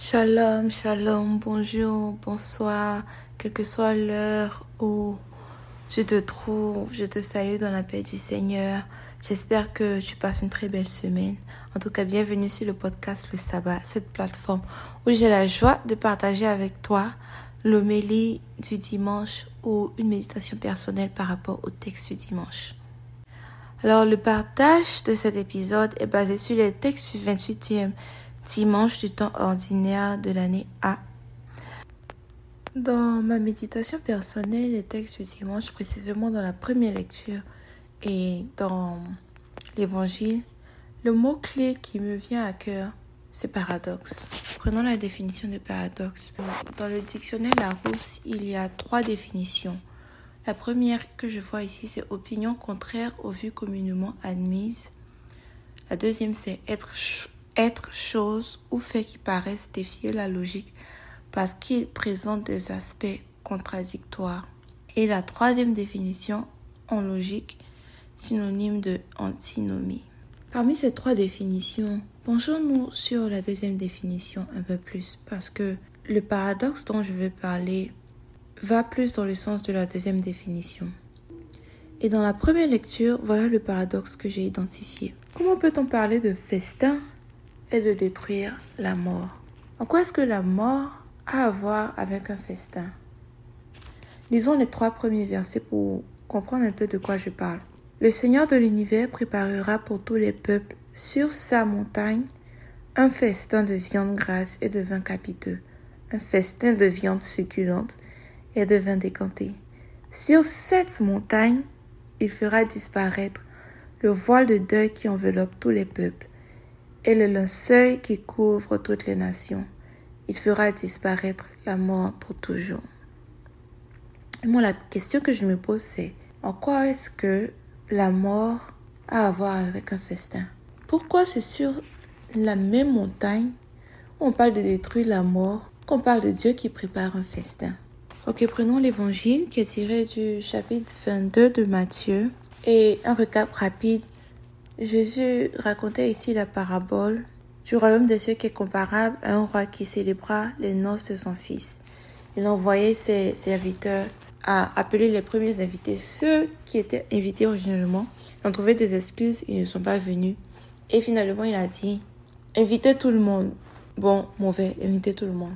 Shalom, shalom, bonjour, bonsoir, quelle que soit l'heure où je te trouve, je te salue dans la paix du Seigneur. J'espère que tu passes une très belle semaine. En tout cas, bienvenue sur le podcast Le Sabbat, cette plateforme où j'ai la joie de partager avec toi l'homélie du dimanche ou une méditation personnelle par rapport au texte du dimanche. Alors, le partage de cet épisode est basé sur les textes du 28e dimanche du temps ordinaire de l'année A. Dans ma méditation personnelle, les textes du dimanche, précisément dans la première lecture et dans l'évangile, le mot-clé qui me vient à cœur, c'est paradoxe. Prenons la définition de paradoxe. Dans le dictionnaire Larousse, il y a trois définitions. La première que je vois ici, c'est opinion contraire aux vues communément admises. La deuxième, c'est être être chose ou fait qui paraissent défier la logique parce qu'ils présentent des aspects contradictoires. Et la troisième définition, en logique, synonyme de antinomie. Parmi ces trois définitions, penchons-nous sur la deuxième définition un peu plus parce que le paradoxe dont je veux parler va plus dans le sens de la deuxième définition. Et dans la première lecture, voilà le paradoxe que j'ai identifié. Comment peut-on parler de festin est de détruire la mort. En quoi est-ce que la mort a à voir avec un festin? Lisons les trois premiers versets pour comprendre un peu de quoi je parle. Le Seigneur de l'univers préparera pour tous les peuples sur sa montagne un festin de viande grasse et de vin capiteux, un festin de viande succulente et de vin décanté. Sur cette montagne, il fera disparaître le voile de deuil qui enveloppe tous les peuples et le linceul qui couvre toutes les nations. Il fera disparaître la mort pour toujours. moi, la question que je me pose, c'est en quoi est-ce que la mort a à voir avec un festin? Pourquoi c'est sur la même montagne où on parle de détruire la mort qu'on parle de Dieu qui prépare un festin? Ok, prenons l'évangile qui est tiré du chapitre 22 de Matthieu et un recap rapide Jésus racontait ici la parabole du royaume des cieux qui est comparable à un roi qui célébra les noces de son fils. Il envoyait ses serviteurs à appeler les premiers invités. Ceux qui étaient invités originalement ont trouvé des excuses, ils ne sont pas venus. Et finalement, il a dit, invitez tout le monde. Bon, mauvais, invitez tout le monde.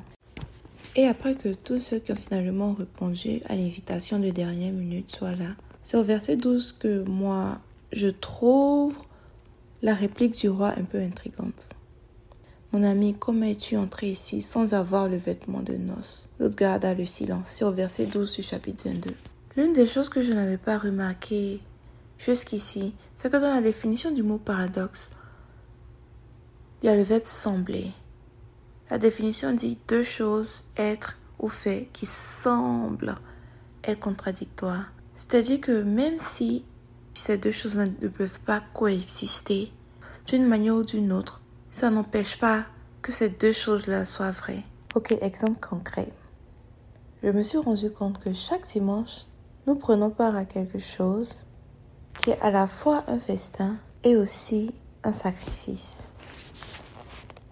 Et après que tous ceux qui ont finalement répondu à l'invitation de dernière minute soient là, c'est au verset 12 que moi, je trouve la réplique du roi un peu intrigante. Mon ami, comment es-tu entré ici sans avoir le vêtement de noces? L'autre garda le silence. C'est au verset 12 du chapitre 22. L'une des choses que je n'avais pas remarqué jusqu'ici, c'est que dans la définition du mot paradoxe, il y a le verbe sembler. La définition dit deux choses, être ou fait, qui semblent être contradictoires. C'est-à-dire que même si ces deux choses ne peuvent pas coexister d'une manière ou d'une autre. Ça n'empêche pas que ces deux choses-là soient vraies. Ok, exemple concret. Je me suis rendu compte que chaque dimanche, nous prenons part à quelque chose qui est à la fois un festin et aussi un sacrifice.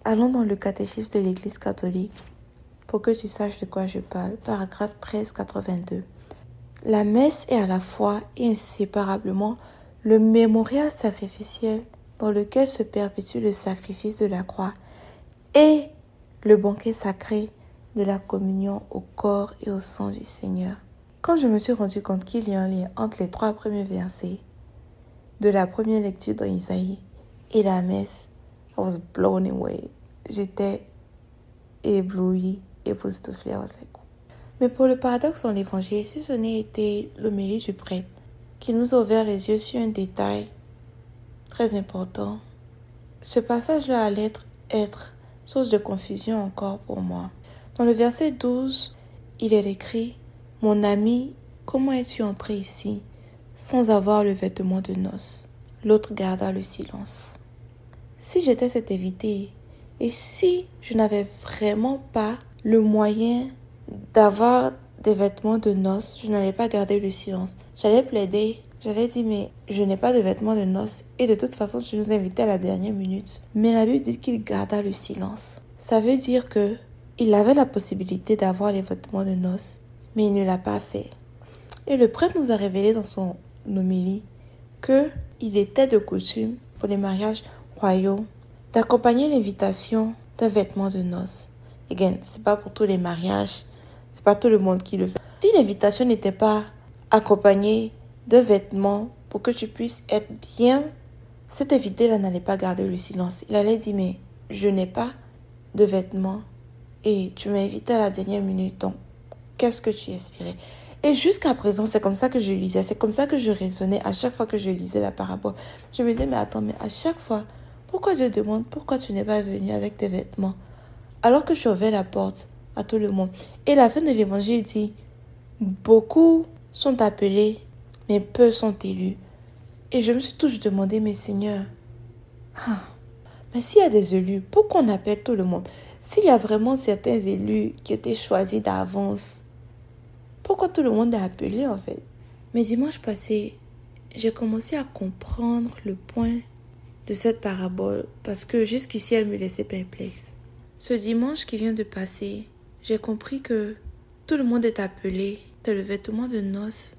Allons dans le catéchisme de l'Église catholique pour que tu saches de quoi je parle. Paragraphe 1382. La messe est à la fois et inséparablement le mémorial sacrificiel dans lequel se perpétue le sacrifice de la croix et le banquet sacré de la communion au corps et au sang du Seigneur. Quand je me suis rendu compte qu'il y a un lien entre les trois premiers versets de la première lecture dans Isaïe et la messe, I was blown away. J'étais ébloui, époustouflée. I mais pour le paradoxe dans l'évangile, si ce n'est été l'homélie du prêtre qui nous a ouvert les yeux sur un détail très important, ce passage-là allait être, être source de confusion encore pour moi. Dans le verset 12, il est écrit Mon ami, comment es-tu entré ici sans avoir le vêtement de noces? L'autre garda le silence. Si j'étais cet invité et si je n'avais vraiment pas le moyen d'avoir des vêtements de noces, je n'allais pas garder le silence. J'allais plaider. J'allais dire, mais je n'ai pas de vêtements de noces et de toute façon, tu nous invitais à la dernière minute. Mais la Bible dit qu'il garda le silence. Ça veut dire que il avait la possibilité d'avoir les vêtements de noces, mais il ne l'a pas fait. Et le prêtre nous a révélé dans son homélie que il était de coutume pour les mariages royaux d'accompagner l'invitation d'un vêtement de noces. Again, c'est pas pour tous les mariages, c'est pas tout le monde qui le fait. Si l'invitation n'était pas accompagnée d'un vêtement pour que tu puisses être bien, cet invité-là n'allait pas garder le silence. Il allait dire, mais je n'ai pas de vêtements et tu m'as invité à la dernière minute, donc qu'est-ce que tu espérais? Et jusqu'à présent, c'est comme ça que je lisais, c'est comme ça que je raisonnais à chaque fois que je lisais la parabole. Je me disais, mais attends, mais à chaque fois, pourquoi je demande pourquoi tu n'es pas venu avec tes vêtements? Alors que je ouvrais la porte à tout le monde Et la fin de l'évangile dit, beaucoup sont appelés, mais peu sont élus. Et je me suis toujours demandé, mais Seigneur, ah, mais s'il y a des élus, pourquoi on appelle tout le monde? S'il y a vraiment certains élus qui étaient choisis d'avance, pourquoi tout le monde est appelé en fait? Mais dimanche passé, j'ai commencé à comprendre le point de cette parabole parce que jusqu'ici elle me laissait perplexe. Ce dimanche qui vient de passer, j'ai compris que tout le monde est appelé, c'est le vêtement de noces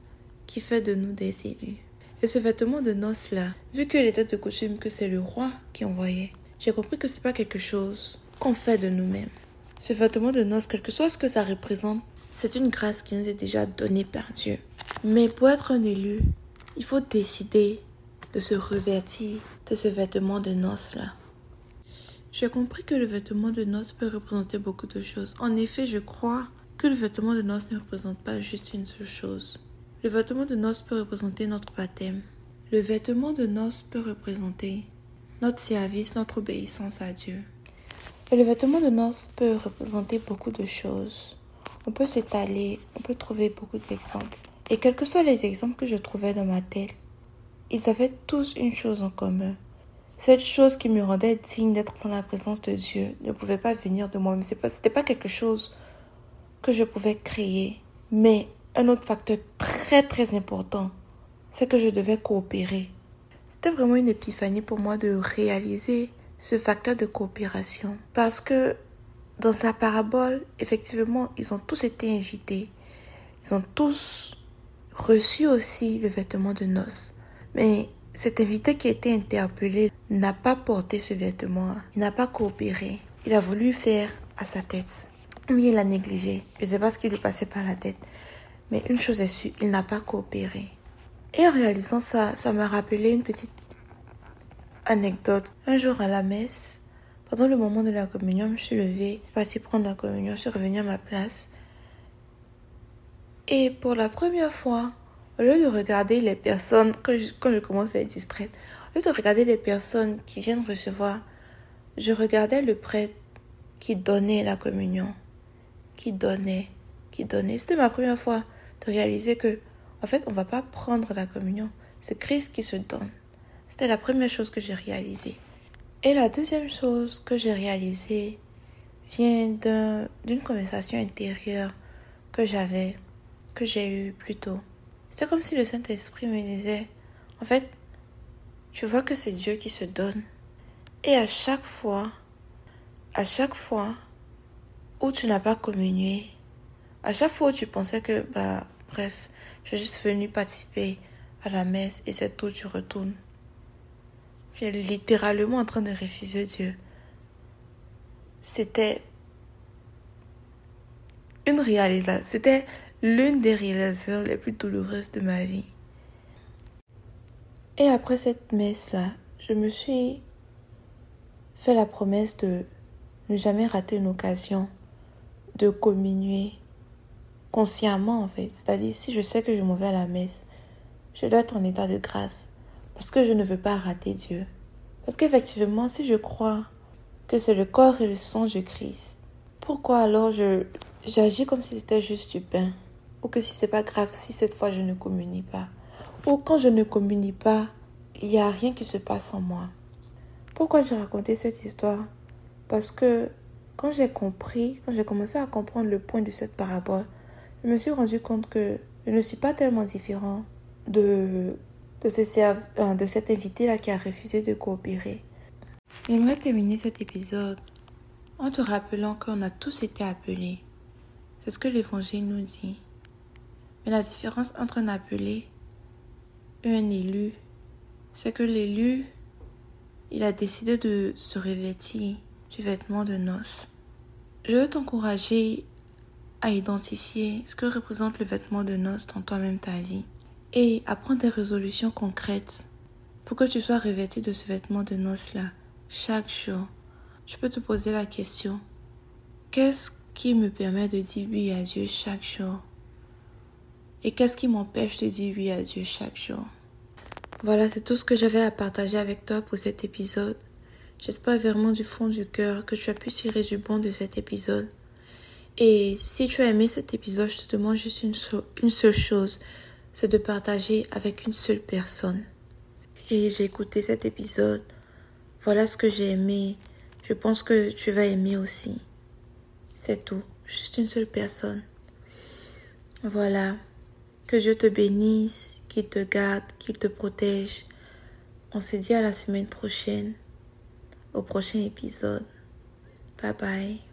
qui fait de nous des élus. Et ce vêtement de noces-là, vu qu'il était de coutume que c'est le roi qui envoyait, j'ai compris que c'est pas quelque chose qu'on fait de nous-mêmes. Ce vêtement de noces, quel que soit ce que ça représente, c'est une grâce qui nous est déjà donnée par Dieu. Mais pour être un élu, il faut décider de se revêtir de ce vêtement de noces-là. J'ai compris que le vêtement de noces peut représenter beaucoup de choses. En effet, je crois que le vêtement de noces ne représente pas juste une seule chose. Le vêtement de noces peut représenter notre baptême. Le vêtement de noces peut représenter notre service, notre obéissance à Dieu. Et le vêtement de noces peut représenter beaucoup de choses. On peut s'étaler, on peut trouver beaucoup d'exemples. Et quels que soient les exemples que je trouvais dans ma tête, ils avaient tous une chose en commun. Cette chose qui me rendait digne d'être dans la présence de Dieu ne pouvait pas venir de moi-même. Ce n'était pas quelque chose que je pouvais créer. Mais un autre facteur très très important, c'est que je devais coopérer. C'était vraiment une épiphanie pour moi de réaliser ce facteur de coopération. Parce que dans la parabole, effectivement, ils ont tous été invités. Ils ont tous reçu aussi le vêtement de noces. Mais cet invité qui a été interpellé n'a pas porté ce vêtement, il n'a pas coopéré. Il a voulu faire à sa tête. Oui, il a négligé. Je ne sais pas ce qui lui passait par la tête. Mais une chose est sûre, il n'a pas coopéré. Et en réalisant ça, ça m'a rappelé une petite anecdote. Un jour à la messe, pendant le moment de la communion, je me suis levée, je suis partie prendre la communion, je suis revenue à ma place. Et pour la première fois, au lieu de regarder les personnes, quand je, quand commence à être distraite, au lieu de regarder les personnes qui viennent recevoir, je regardais le prêtre qui donnait la communion, qui donnait, qui donnait. C'était ma première fois de réaliser que, en fait, on va pas prendre la communion, c'est Christ qui se donne. C'était la première chose que j'ai réalisée. Et la deuxième chose que j'ai réalisée vient d'une conversation intérieure que j'avais, que j'ai eue plus tôt. C'est comme si le Saint-Esprit me disait, en fait, tu vois que c'est Dieu qui se donne. Et à chaque fois, à chaque fois où tu n'as pas communié, à chaque fois où tu pensais que, bah, bref, je suis juste venu participer à la messe et c'est tout, tu retournes. Es littéralement en train de refuser Dieu. C'était une réalisation. C'était l'une des réalisations les plus douloureuses de ma vie. Et après cette messe-là, je me suis fait la promesse de ne jamais rater une occasion de communier consciemment en fait. C'est-à-dire si je sais que je m'en vais à la messe, je dois être en état de grâce parce que je ne veux pas rater Dieu. Parce qu'effectivement, si je crois que c'est le corps et le sang de Christ, pourquoi alors je j'agis comme si c'était juste du pain? Ou que si c'est pas grave si cette fois je ne communie pas. Ou quand je ne communie pas, il n'y a rien qui se passe en moi. Pourquoi j'ai raconté cette histoire? Parce que quand j'ai compris, quand j'ai commencé à comprendre le point de cette parabole, je me suis rendu compte que je ne suis pas tellement différent de, de, euh, de cet invité-là qui a refusé de coopérer. J'aimerais terminer cet épisode en te rappelant qu'on a tous été appelés. C'est ce que l'Évangile nous dit. Mais la différence entre un appelé et un élu, c'est que l'élu, il a décidé de se revêtir du vêtement de noces. Je veux t'encourager à identifier ce que représente le vêtement de noces dans toi-même ta vie et à prendre des résolutions concrètes pour que tu sois revêtu de ce vêtement de noces-là chaque jour. Tu peux te poser la question, qu'est-ce qui me permet de dire oui à Dieu chaque jour? Et qu'est-ce qui m'empêche de dire oui à Dieu chaque jour? Voilà, c'est tout ce que j'avais à partager avec toi pour cet épisode. J'espère vraiment du fond du cœur que tu as pu tirer du bon de cet épisode. Et si tu as aimé cet épisode, je te demande juste une, seule chose, c'est de partager avec une seule personne. Et j'ai écouté cet épisode. Voilà ce que j'ai aimé. Je pense que tu vas aimer aussi. C'est tout. Juste une seule personne. Voilà. Que Dieu te bénisse, qu'il te garde, qu'il te protège. On se dit à la semaine prochaine, au prochain épisode. Bye bye.